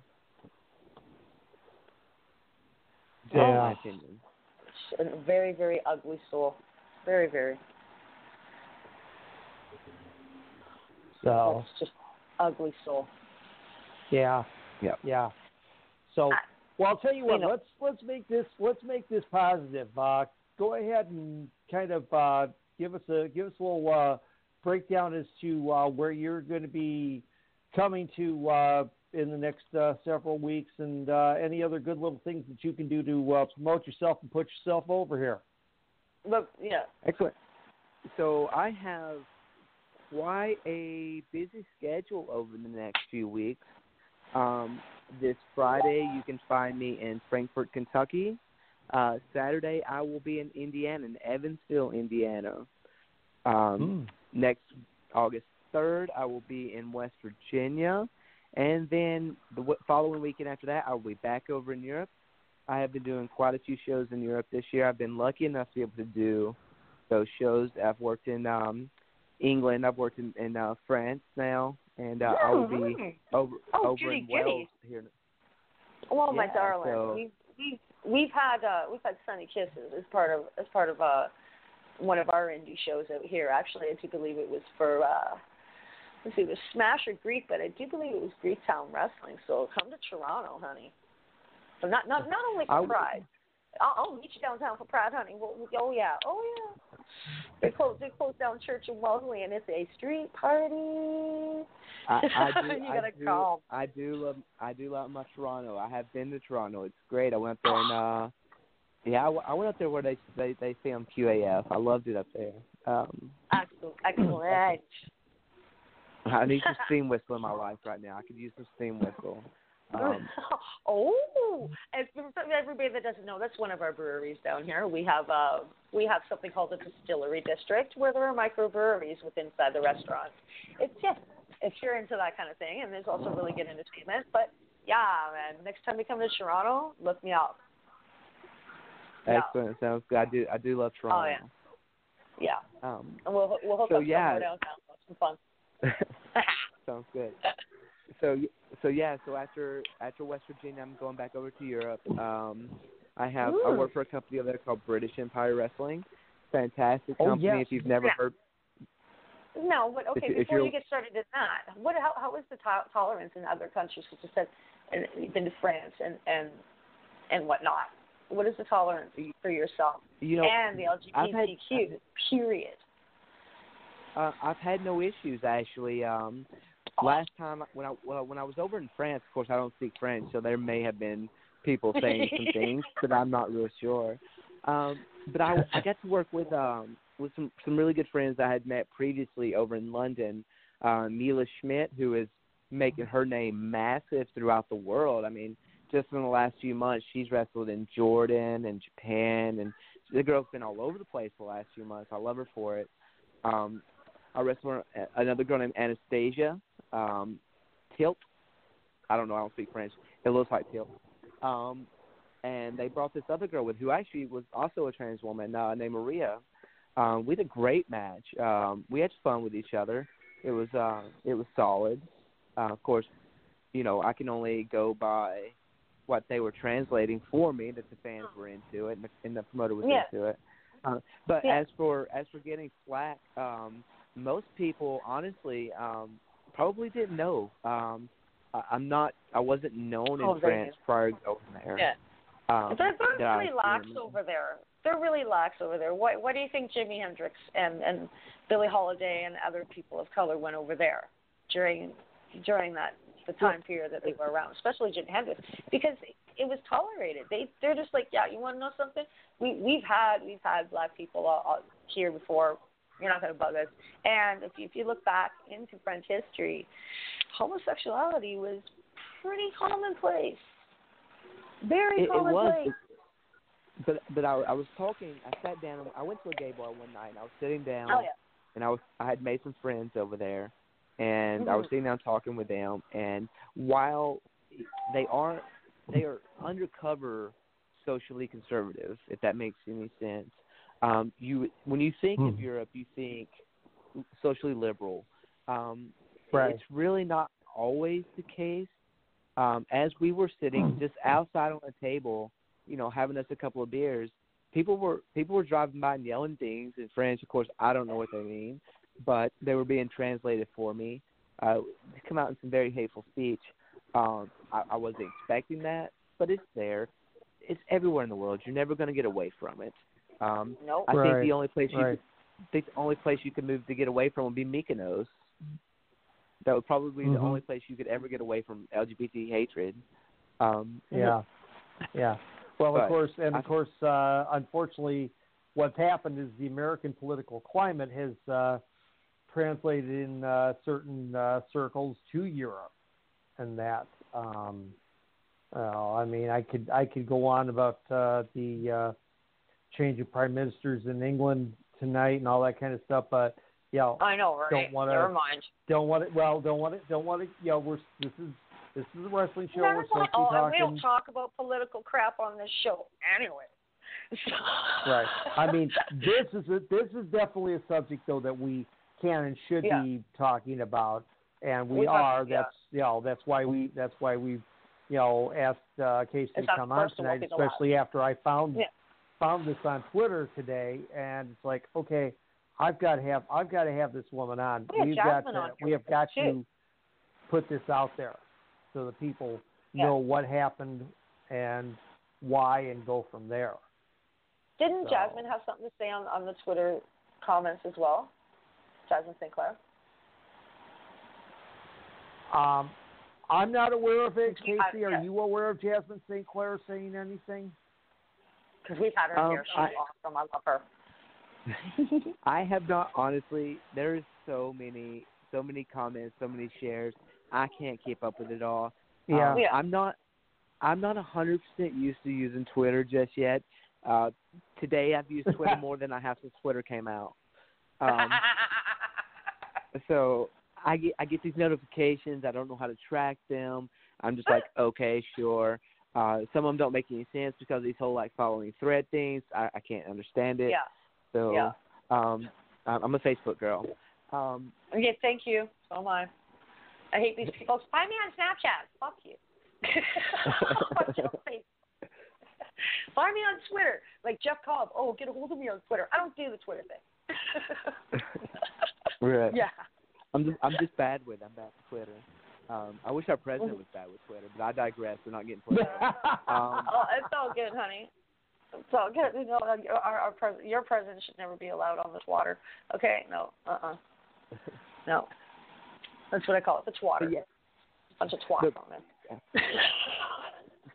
Just Yeah. my opinion. A very, very ugly soul. Very, very. So It's just ugly soul. yeah, Yep. yeah. So well, I'll tell you what. You know- Let's let's make this let's make this positive. Uh, go ahead and kind of uh, give us a give us a little uh, breakdown as to uh, where you're going to be coming to uh, in the next uh, several weeks, and uh, any other good little things that you can do to uh, promote yourself and put yourself over here. Look, yeah. Excellent. So I have quite a busy schedule over the next few weeks. Um, this Friday, you can find me in Frankfort, Kentucky. Uh, Saturday, I will be in Indiana, in Evansville, Indiana. Um, Hmm. Next August 3rd, I will be in West Virginia. And then the w- following weekend after that, I will be back over in Europe. I have been doing quite a few shows in Europe this year. I've been lucky enough to be able to do those shows. I've worked in um, England. I've worked in, in uh, France now, and uh, I will be Mm. over Oh, over Judy, in Judy. Wales here. Well, my darling, so- we've we've we've had uh, we've had Sunny Kisses as part of as part of uh, one of our indie shows out here. Actually, I do believe it was for uh, let's see, it was Smash or Greek, but I do believe it was Greektown Wrestling. So come to Toronto, honey. So not not not only I for would- Pride. I'll, I'll meet you downtown for Pride, honey. Well, oh yeah, oh yeah. They closed they closed down Church of Wellesley, and it's a street party. I, I do. You gotta do. come. I do love. I do love my Toronto. I have been to Toronto. It's great. I went up there and uh, yeah, I went up there where they they they film QAF. I loved it up there. Um, Excellent, excellent. I need some steam whistle in my life right now. I could use some steam whistle. Um, oh, and for everybody that doesn't know, that's one of our breweries down here. We have uh, we have something called the distillery district, where there are microbreweries within inside the restaurant. It's yeah, if you're into that kind of thing, and there's also really good entertainment. But yeah, man, next time you come to Toronto, look me up. Yeah. excellent. Sounds good. I do. I do love Toronto. Oh, yeah. Yeah, Um, and we'll we'll hook So, up yeah. somewhere downtown. Have some fun. sounds good. So so yeah. So after after West Virginia, I'm going back over to Europe. Um, I have I work for a company over there called British Empire Wrestling. Fantastic Oh, company. If you've never Yeah. heard No, but okay. If you- if before you get started in that, what how how is the to- tolerance in other countries? Such as said, and you've been to France and and and whatnot. What is the tolerance for yourself you know and the I've had- LGBTQ? period. Uh, I've had no issues actually. Um, last time when I well, when I was over in France, of course I don't speak French, so there may have been people saying some things, but I'm not real sure. Um, but I I got to work with um with some some really good friends I had met previously over in London. Uh, Mila Smidt, who is making her name massive throughout the world. I mean, just in the last few months, she's wrestled in Jordan and Japan, and the girl's been all over the place the last few months. I love her for it. Um, I wrestled another girl named Anastasia um, Tilt. I don't know. I don't speak French. It looks like Tilt. Um, and they brought this other girl with who actually was also a trans woman uh, named Maria. Um, we had a great match. Um, we had fun with each other. It was uh, it was solid. Uh, of course, you know I can only go by what they were translating for me that the fans were into it and the, and the promoter was Yeah. into it. Uh, but Yeah. as for as for getting flack, um, most people honestly um, probably didn't know. Um, I, I'm not. I wasn't known in Oh, France prior to going there. Yeah. Um, They're, they're really lax over there. They're really lax over there. What What do you think Jimi Hendrix and and Billie Holiday and other people of color went over there during during that the time period that they were around, especially Jimi Hendrix, because it was tolerated. They they're just like, yeah, you want to know something? We we've had we've had black people uh, uh, here before. You're not going to bug us. And if you, if you look back into French history, homosexuality was pretty commonplace. Very It, it was, but but I, I was talking. I sat down. I went to a gay bar one night. and I was sitting down, Oh yeah. and I was I had made some friends over there, and I was Mhm. sitting down talking with them. And while they are they are undercover socially conservative, if that makes any sense. Um, you when you think of Hmm. Europe, you think socially liberal. Um, Right. It's really not always the case. Um, as we were sitting just outside on the table, you know, having us a couple of beers, people were people were driving by and yelling things in French. Of course, I don't know what they mean, but they were being translated for me. Uh, they come out in some very hateful speech. Um, I, I wasn't expecting that, but it's there. It's everywhere in the world. You're never going to get away from it. Um, Nope. I think the only place you right. could, I think the only place you could move to get away from would be Mykonos. That would probably be Mhm. the only place you could ever get away from LGBT hatred. Um, Yeah, yeah. Well, But of course, and I- of course, uh, unfortunately, what's happened is the American political climate has uh, translated in uh, certain uh, circles to Europe, and that um, Well, I mean, I could I could go on about uh, the uh, change of prime ministers in England tonight and all that kind of stuff, but you know, I know, right? Don't wanna- Never mind. don't want it. Well, don't want it. Don't want it. You know, we're this is this is a wrestling show. Never We're mind. to Oh, and we talking. don't talk about political crap on this show anyway. Right. I mean, this is a, this is definitely a subject though that we can and should Yeah. be talking about, and we, We are. yeah. That's you know that's why we that's why we you know asked uh, Kaci It's to come on first and won't tonight, be the last. especially after I found Yeah. Found this on Twitter today, and it's like okay, I've got to have I've got to have this woman on. We We've got to we have got too. to put this out there so the people Yeah. know what happened and why, and go from there. Didn't So- Jasmine have something to say on on the Twitter comments as well? Jasmine St. Clair. Um, I'm not aware of it, Yeah, Kaci. Are you aware of Jasmine St. Clair saying anything? Because we've had her Um, here. She's I- awesome. I love her. I have not honestly. There's so many, so many comments, so many shares. I can't keep up with it all. Yeah. Um, Yeah. I'm not. I'm not a hundred percent used to using Twitter just yet. Uh, today I've used Twitter more than I have since Twitter came out. Um, so I get I get these notifications. I don't know how to track them. I'm just like, okay, sure. Uh, some of them don't make any sense because these whole like following thread things. I, I can't understand it. yeah. So Yeah. um, I'm a Facebook girl. Um, Okay, thank you. So am I. I hate these people. Find me on Snapchat. Fuck you. Fuck your face. Find me on Twitter. Like Jeff Cobb. Oh, get a hold of me on Twitter. I don't do the Twitter thing. right. yeah. I'm just I'm just bad with. I'm bad with Twitter. Um, I wish our president was bad with Twitter, but I digress. We're not getting Twitter. Um, oh, it's all good, honey. It's all good. You know, our, our pres- your president should never be allowed on this water. Okay? No. Uh-uh. No. That's what I call it. The water. yeah. bunch of twats Look, on it.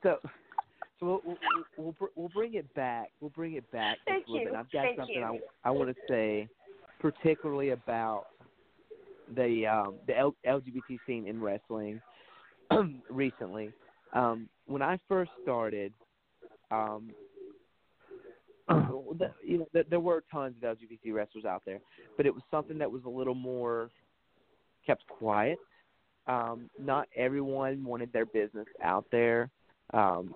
So, so we'll, we'll, we'll br- we'll bring it back. We'll bring it back Thank you. bit. I've got Thank something you. I I want to say, particularly about the um, the L- LGBT scene in wrestling recently. Um, when I first started, um, the, you know, there, there were tons of LGBT wrestlers out there, but it was something that was a little more kept quiet. Um, not everyone wanted their business out there, um,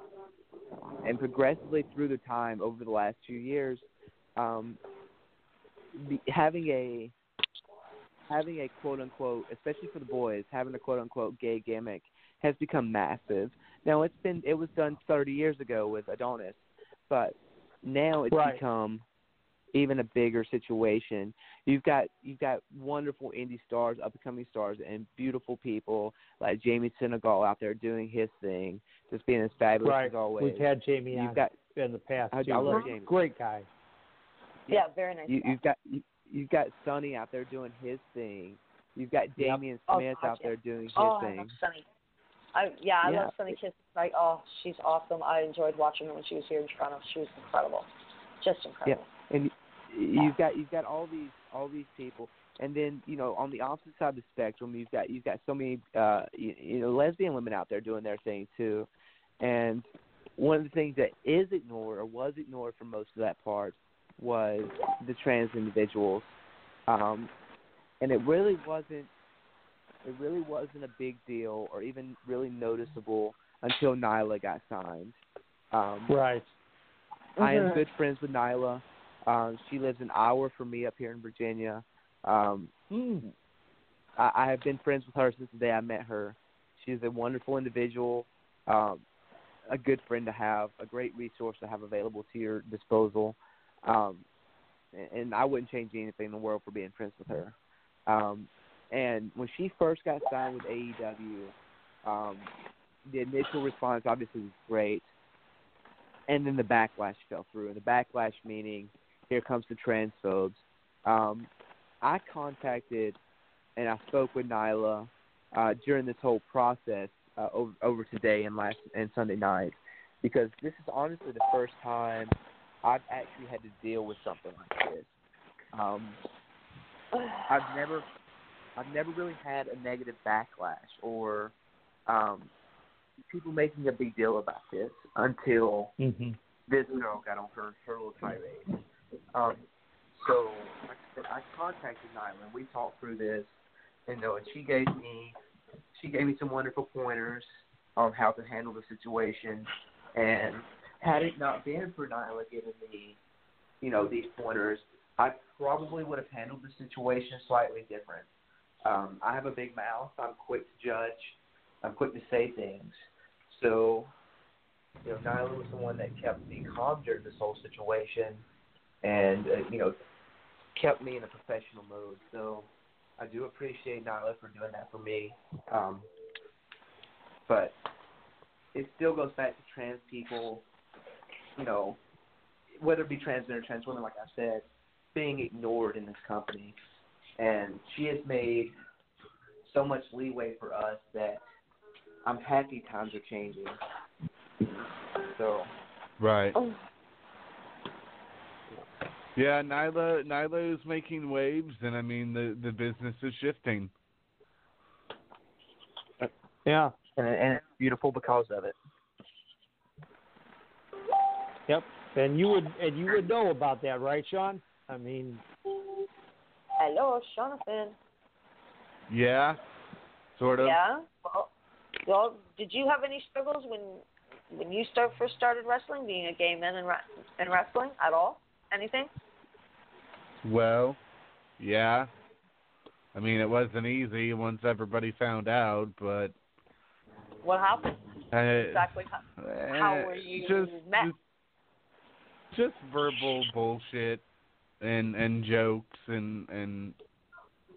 and progressively through the time over the last few years, um, the, having a having a quote unquote, especially for the boys, having a quote unquote gay gimmick has become massive. Now it's been it was done 30 years ago with Adonis, but now it's Right. become even a bigger situation. You've got you've got wonderful indie stars, up and coming stars, and beautiful people like Jamie Senegal out there doing his thing, just being as fabulous right. as always. We've had Jamie you've on got in the past I- too. I love Great- Jamie. Great guy. Yeah, very nice. you, guy. you've got you, you've got Sunny out there doing his thing. You've got Yep. Damian Oh, Smith gosh, out yeah. there doing his oh, I thing. love Sunny. I yeah, I Yeah. love Sunny Kiss. Like, oh, she's awesome. I enjoyed watching her when she was here in Toronto. She was incredible, just incredible. Yeah. and you've got you've got all these all these people and then you know on the opposite side of the spectrum you've got you've got so many uh you, you know lesbian women out there doing their thing too and one of the things that is ignored or was ignored for most of that part was the trans individuals um and it really wasn't it really wasn't a big deal or even really noticeable until Nyla got signed um Right. I am good friends with Nyla. Um, she lives an hour from me up here in Virginia. Um, Mm. I, I have been friends with her since the day I met her. She's a wonderful individual, um, a good friend to have, a great resource to have available to your disposal. Um, and, I wouldn't change anything in the world for being friends with her. Um, and when she first got signed with AEW, um, the initial response obviously was great and then the backlash fell through. And the backlash meaning, here comes the transphobes. Um, I contacted and I spoke with Nyla uh, during this whole process uh, over, over today and last and Sunday night because this is honestly the first time I've actually had to deal with something like this. Um, I've never, I've never really had a negative backlash or, um, people making a big deal about this until Mm-hmm. this girl got on her her little tirade. Um, so I I contacted Nyla and we talked through this, and you know, and she gave me she gave me some wonderful pointers on how to handle the situation. And had it not been for Nyla giving me, you know, these pointers, I probably would have handled the situation slightly different. Um, I have a big mouth. I'm quick to judge. I'm quick to say things. So, you know, Nyla was the one that kept me calm during this whole situation, and uh, you know, kept me in a professional mode. So, I do appreciate Nyla for doing that for me. Um, but it still goes back to trans people, you know, whether it be trans men or trans women, like I said, being ignored in this company. And she has made so much leeway for us that I'm happy times are changing. So, Right. Oh, Yeah, Nyla Nyla is making waves, and I mean the the business is shifting. Yeah. and, and it's beautiful because of it. Yep. And you would and you would know about that, right, Sean? I mean, hello, Jonathan. Yeah, sort of. Yeah. Well, well, did you have any struggles when when you start first started wrestling, being a gay man and re- in wrestling at all? Anything? Well, yeah. I mean, it wasn't easy once everybody found out, but What happened? uh, Exactly. How, how eh, were you just, met? Just, just verbal bullshit and and jokes and and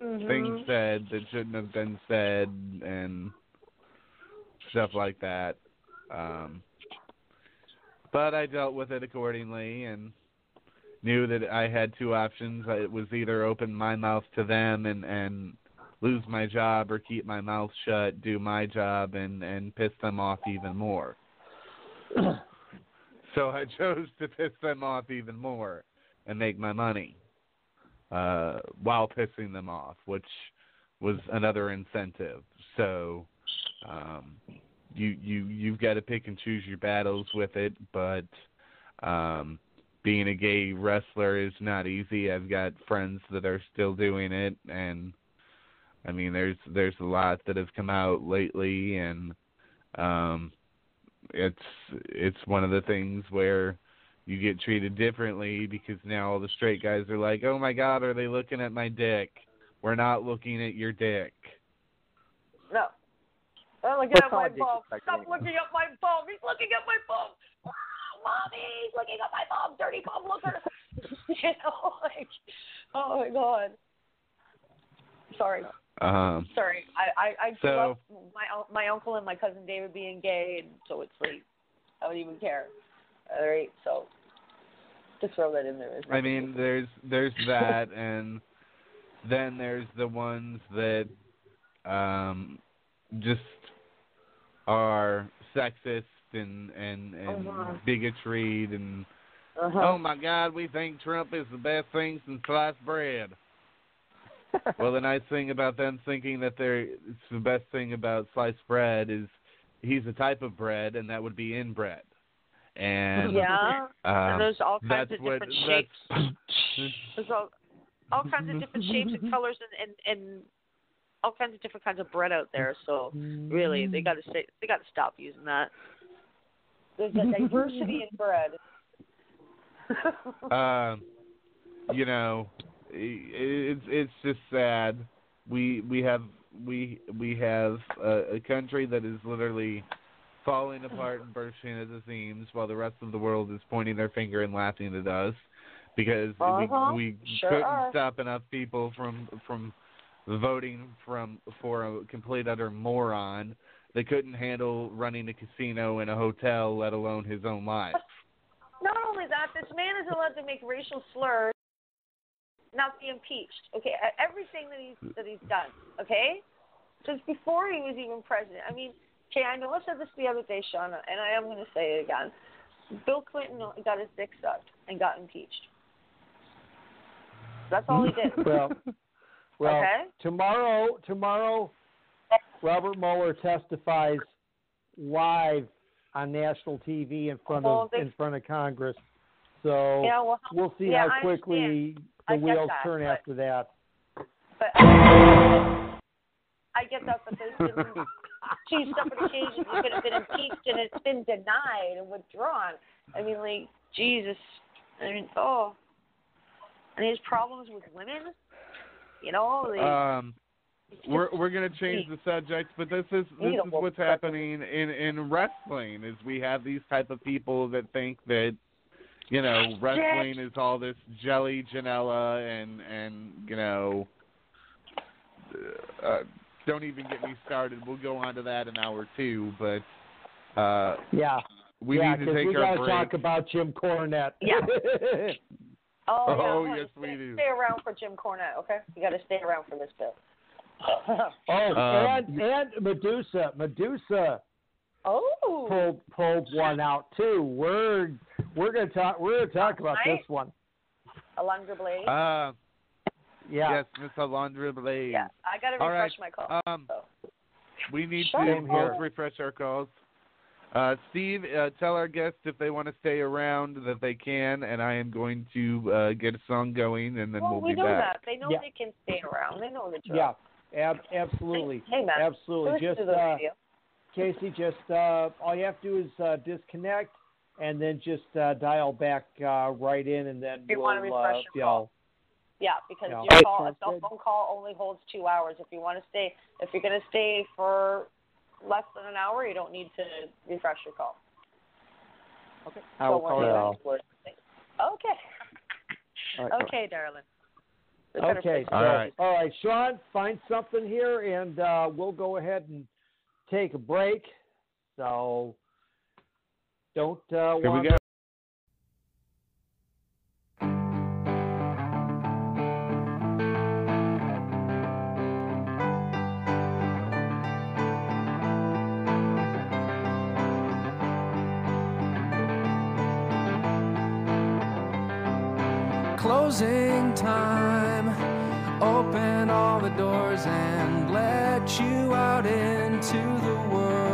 Mhm. things said that shouldn't have been said and stuff like that. Um, but I dealt with it accordingly and knew that I had two options. It was either open my mouth to them and and lose my job or keep my mouth shut, do my job and and piss them off even more. so I chose to piss them off even more and make my money uh, while pissing them off, which was another incentive. So um, you you you've got to pick and choose your battles with it, but um, being a gay wrestler is not easy. I've got friends that are still doing it, and I mean there's there's a lot that have come out lately, and um, it's it's one of the things where you get treated differently because now all the straight guys are like, "Oh my God, are they looking at my dick?" We're not looking at your dick. No. Don't looking What's at my all bum. Stop anyway? looking at my bum. He's looking at my bum. Ah, Mommy, he's looking at my bum. Dirty bum looker. you know, like, oh my god. Sorry, Um, sorry. I I, I grew So- up my my uncle and my cousin David being gay, and so it's like I don't even care. All right, so to throw that in there. I mean, there's there's that, and then there's the ones that um, just are sexist and and and Uh-huh. bigotry and uh-huh. oh my God, we think Trump is the best thing since sliced bread. well, the nice thing about them thinking that they're it's the best thing about sliced bread is he's a type of bread, and that would be inbred. And yeah, and um, there's all kinds that's of what different that's shapes. There's all all kinds of different shapes and colors and, and and all kinds of different kinds of bread out there. So really, they got to say they got to stop using that. There's a diversity in bread. um, you know, i- it's it's just sad. We we have we we have a, a country that is literally falling apart and bursting at the seams, while the rest of the world is pointing their finger and laughing at us because Uh-huh. we we Sure couldn't are. stop enough people from from voting from for a complete utter moron. They couldn't handle running a casino in a hotel, let alone his own life. Not only that, this man is allowed to make racial slurs, not be impeached. Okay, at everything that he's that he's done. Okay, since before he was even president. I mean, okay, I know I said this the other day, Shauna, and I am going to say it again. Bill Clinton got his dick sucked and got impeached. That's all he did. well, well, Okay. tomorrow, tomorrow, Robert Mueller testifies live on national TV in front Well, of they- in front of Congress. So Yeah, well, we'll see yeah, how quickly the get wheels that, turn but- after that. but I get that, but there's been two separate occasions you could have been impeached and it's been denied and withdrawn. I mean, like Jesus. I mean, oh, and his problems with women. You know, like, Um, we're we're gonna change the subject, but this is this is what's happening in in wrestling. Is we have these type of people that think that you know wrestling is all this Joey Janela and and you know. Uh, don't even get me started. We'll go on to that in hour two, but uh, Yeah, we yeah, need to 'cause take we our gotta break. talk about Jim Cornette. Yeah. Oh, yeah, Oh, honey, yes, we stay, do. Stay around for Jim Cornette, okay? You got to stay around for this bit. oh, Um, and and Medusa, Medusa oh. pulled pulled one out too. We're we're gonna talk we're gonna talk about Right. this one. Alundra Blayze. Uh, Yeah. Yes, Miss Alundra Blayze. yeah, I got to refresh right. my call. Um, so. we need Shut to up. refresh our calls. Uh, Steve, uh, tell our guests if they want to stay around that they can, and I am going to uh, get a song going, and then well, we'll we be know back. that. They know Yeah. they can stay around. They know the drill. Yeah. Ab- absolutely. Hey, man. Absolutely. Just uh. Kaci, just uh, all you have to do is uh, disconnect and then just uh, dial back uh, right in, and then You we'll wanna refresh uh, your you call. Yeah, because Yeah. your call, a cell phone call only holds two hours. If you want to stay, if you're going to stay for less than an hour, you don't need to refresh your call. Okay. I will So call when you you Yeah. back. explore- Okay. All right, Okay, darling. We Okay. All right. All right, Sean, find something here, and uh, we'll go ahead and take a break. So don't uh, Here we go. Closing time. Open all the doors and let you out into the world.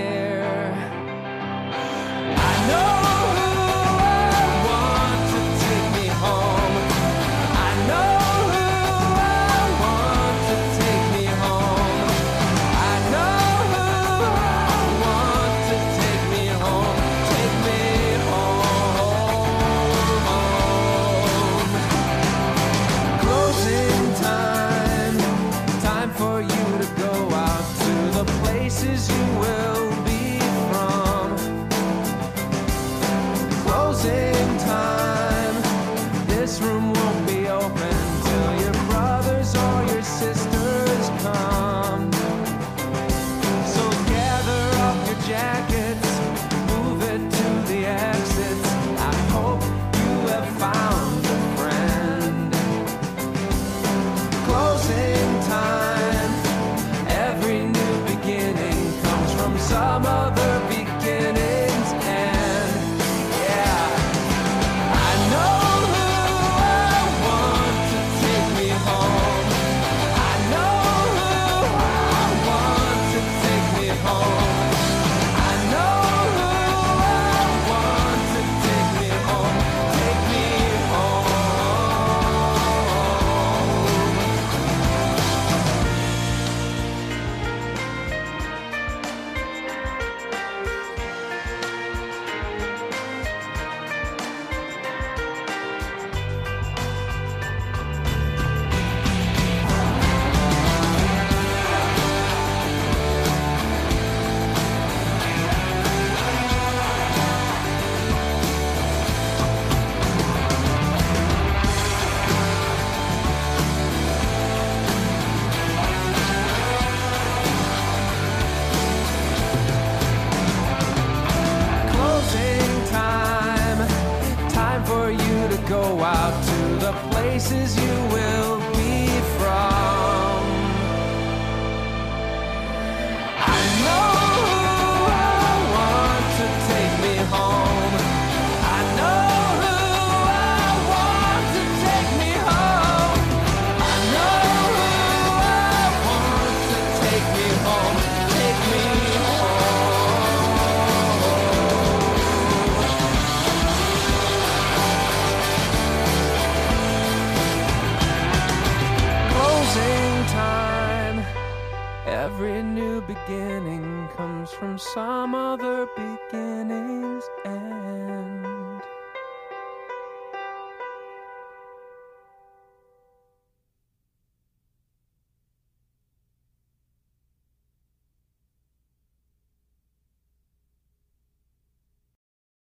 I